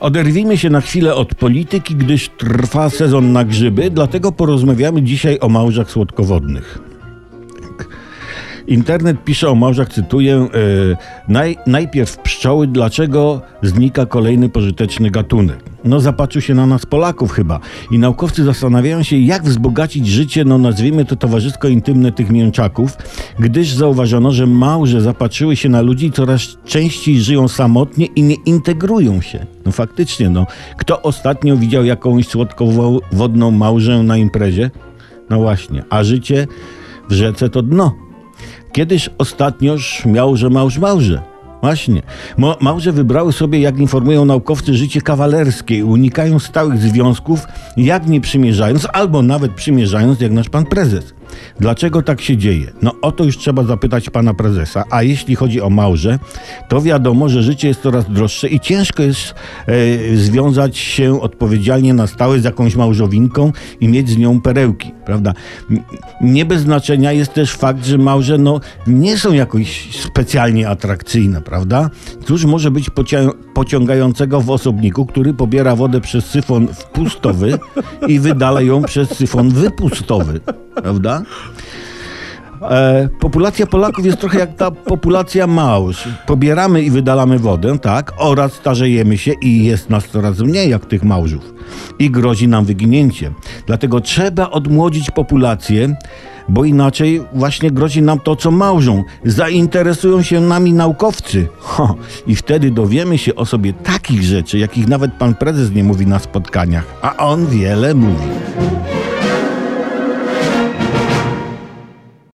Oderwijmy się na chwilę od polityki, gdyż trwa sezon na grzyby, dlatego porozmawiamy dzisiaj o małżach słodkowodnych. Internet pisze o małżach, cytuję, e, naj, najpierw pszczoły, dlaczego znika kolejny pożyteczny gatunek. No zapatrzył się na nas Polaków chyba i naukowcy zastanawiają się, jak wzbogacić życie, no nazwijmy to towarzysko-intymne tych mięczaków, gdyż zauważono, że małże zapatrzyły się na ludzi coraz częściej żyją samotnie i nie integrują się. No faktycznie, no. Kto ostatnio widział jakąś słodkowodną małżę na imprezie? No właśnie, a życie w rzece to dno. Kiedyś ostatnioż miał, że małż małże. Właśnie. Małże wybrały sobie, jak informują naukowcy, życie kawalerskie unikają stałych związków, jak nie przymierzając, albo nawet przymierzając, jak nasz pan prezes. Dlaczego tak się dzieje? No o to już trzeba zapytać pana prezesa. A jeśli chodzi o małże, to wiadomo, że życie jest coraz droższe i ciężko jest e, związać się odpowiedzialnie na stałe z jakąś małżowinką i mieć z nią perełki, prawda? Nie bez znaczenia jest też fakt, że małże no, nie są jakoś specjalnie atrakcyjne, prawda? Cóż może być pociągającego w osobniku, który pobiera wodę przez syfon wpustowy i wydala ją przez syfon wypustowy, prawda? E, populacja Polaków jest trochę jak ta populacja małż. Pobieramy i wydalamy wodę, tak, oraz starzejemy się i jest nas coraz mniej jak tych małżów. I grozi nam wyginięcie. Dlatego trzeba odmłodzić populację, bo inaczej właśnie grozi nam to, co małżą. Zainteresują się nami naukowcy. Ho, I wtedy dowiemy się o sobie takich rzeczy, jakich nawet pan prezes nie mówi na spotkaniach, a on wiele mówi.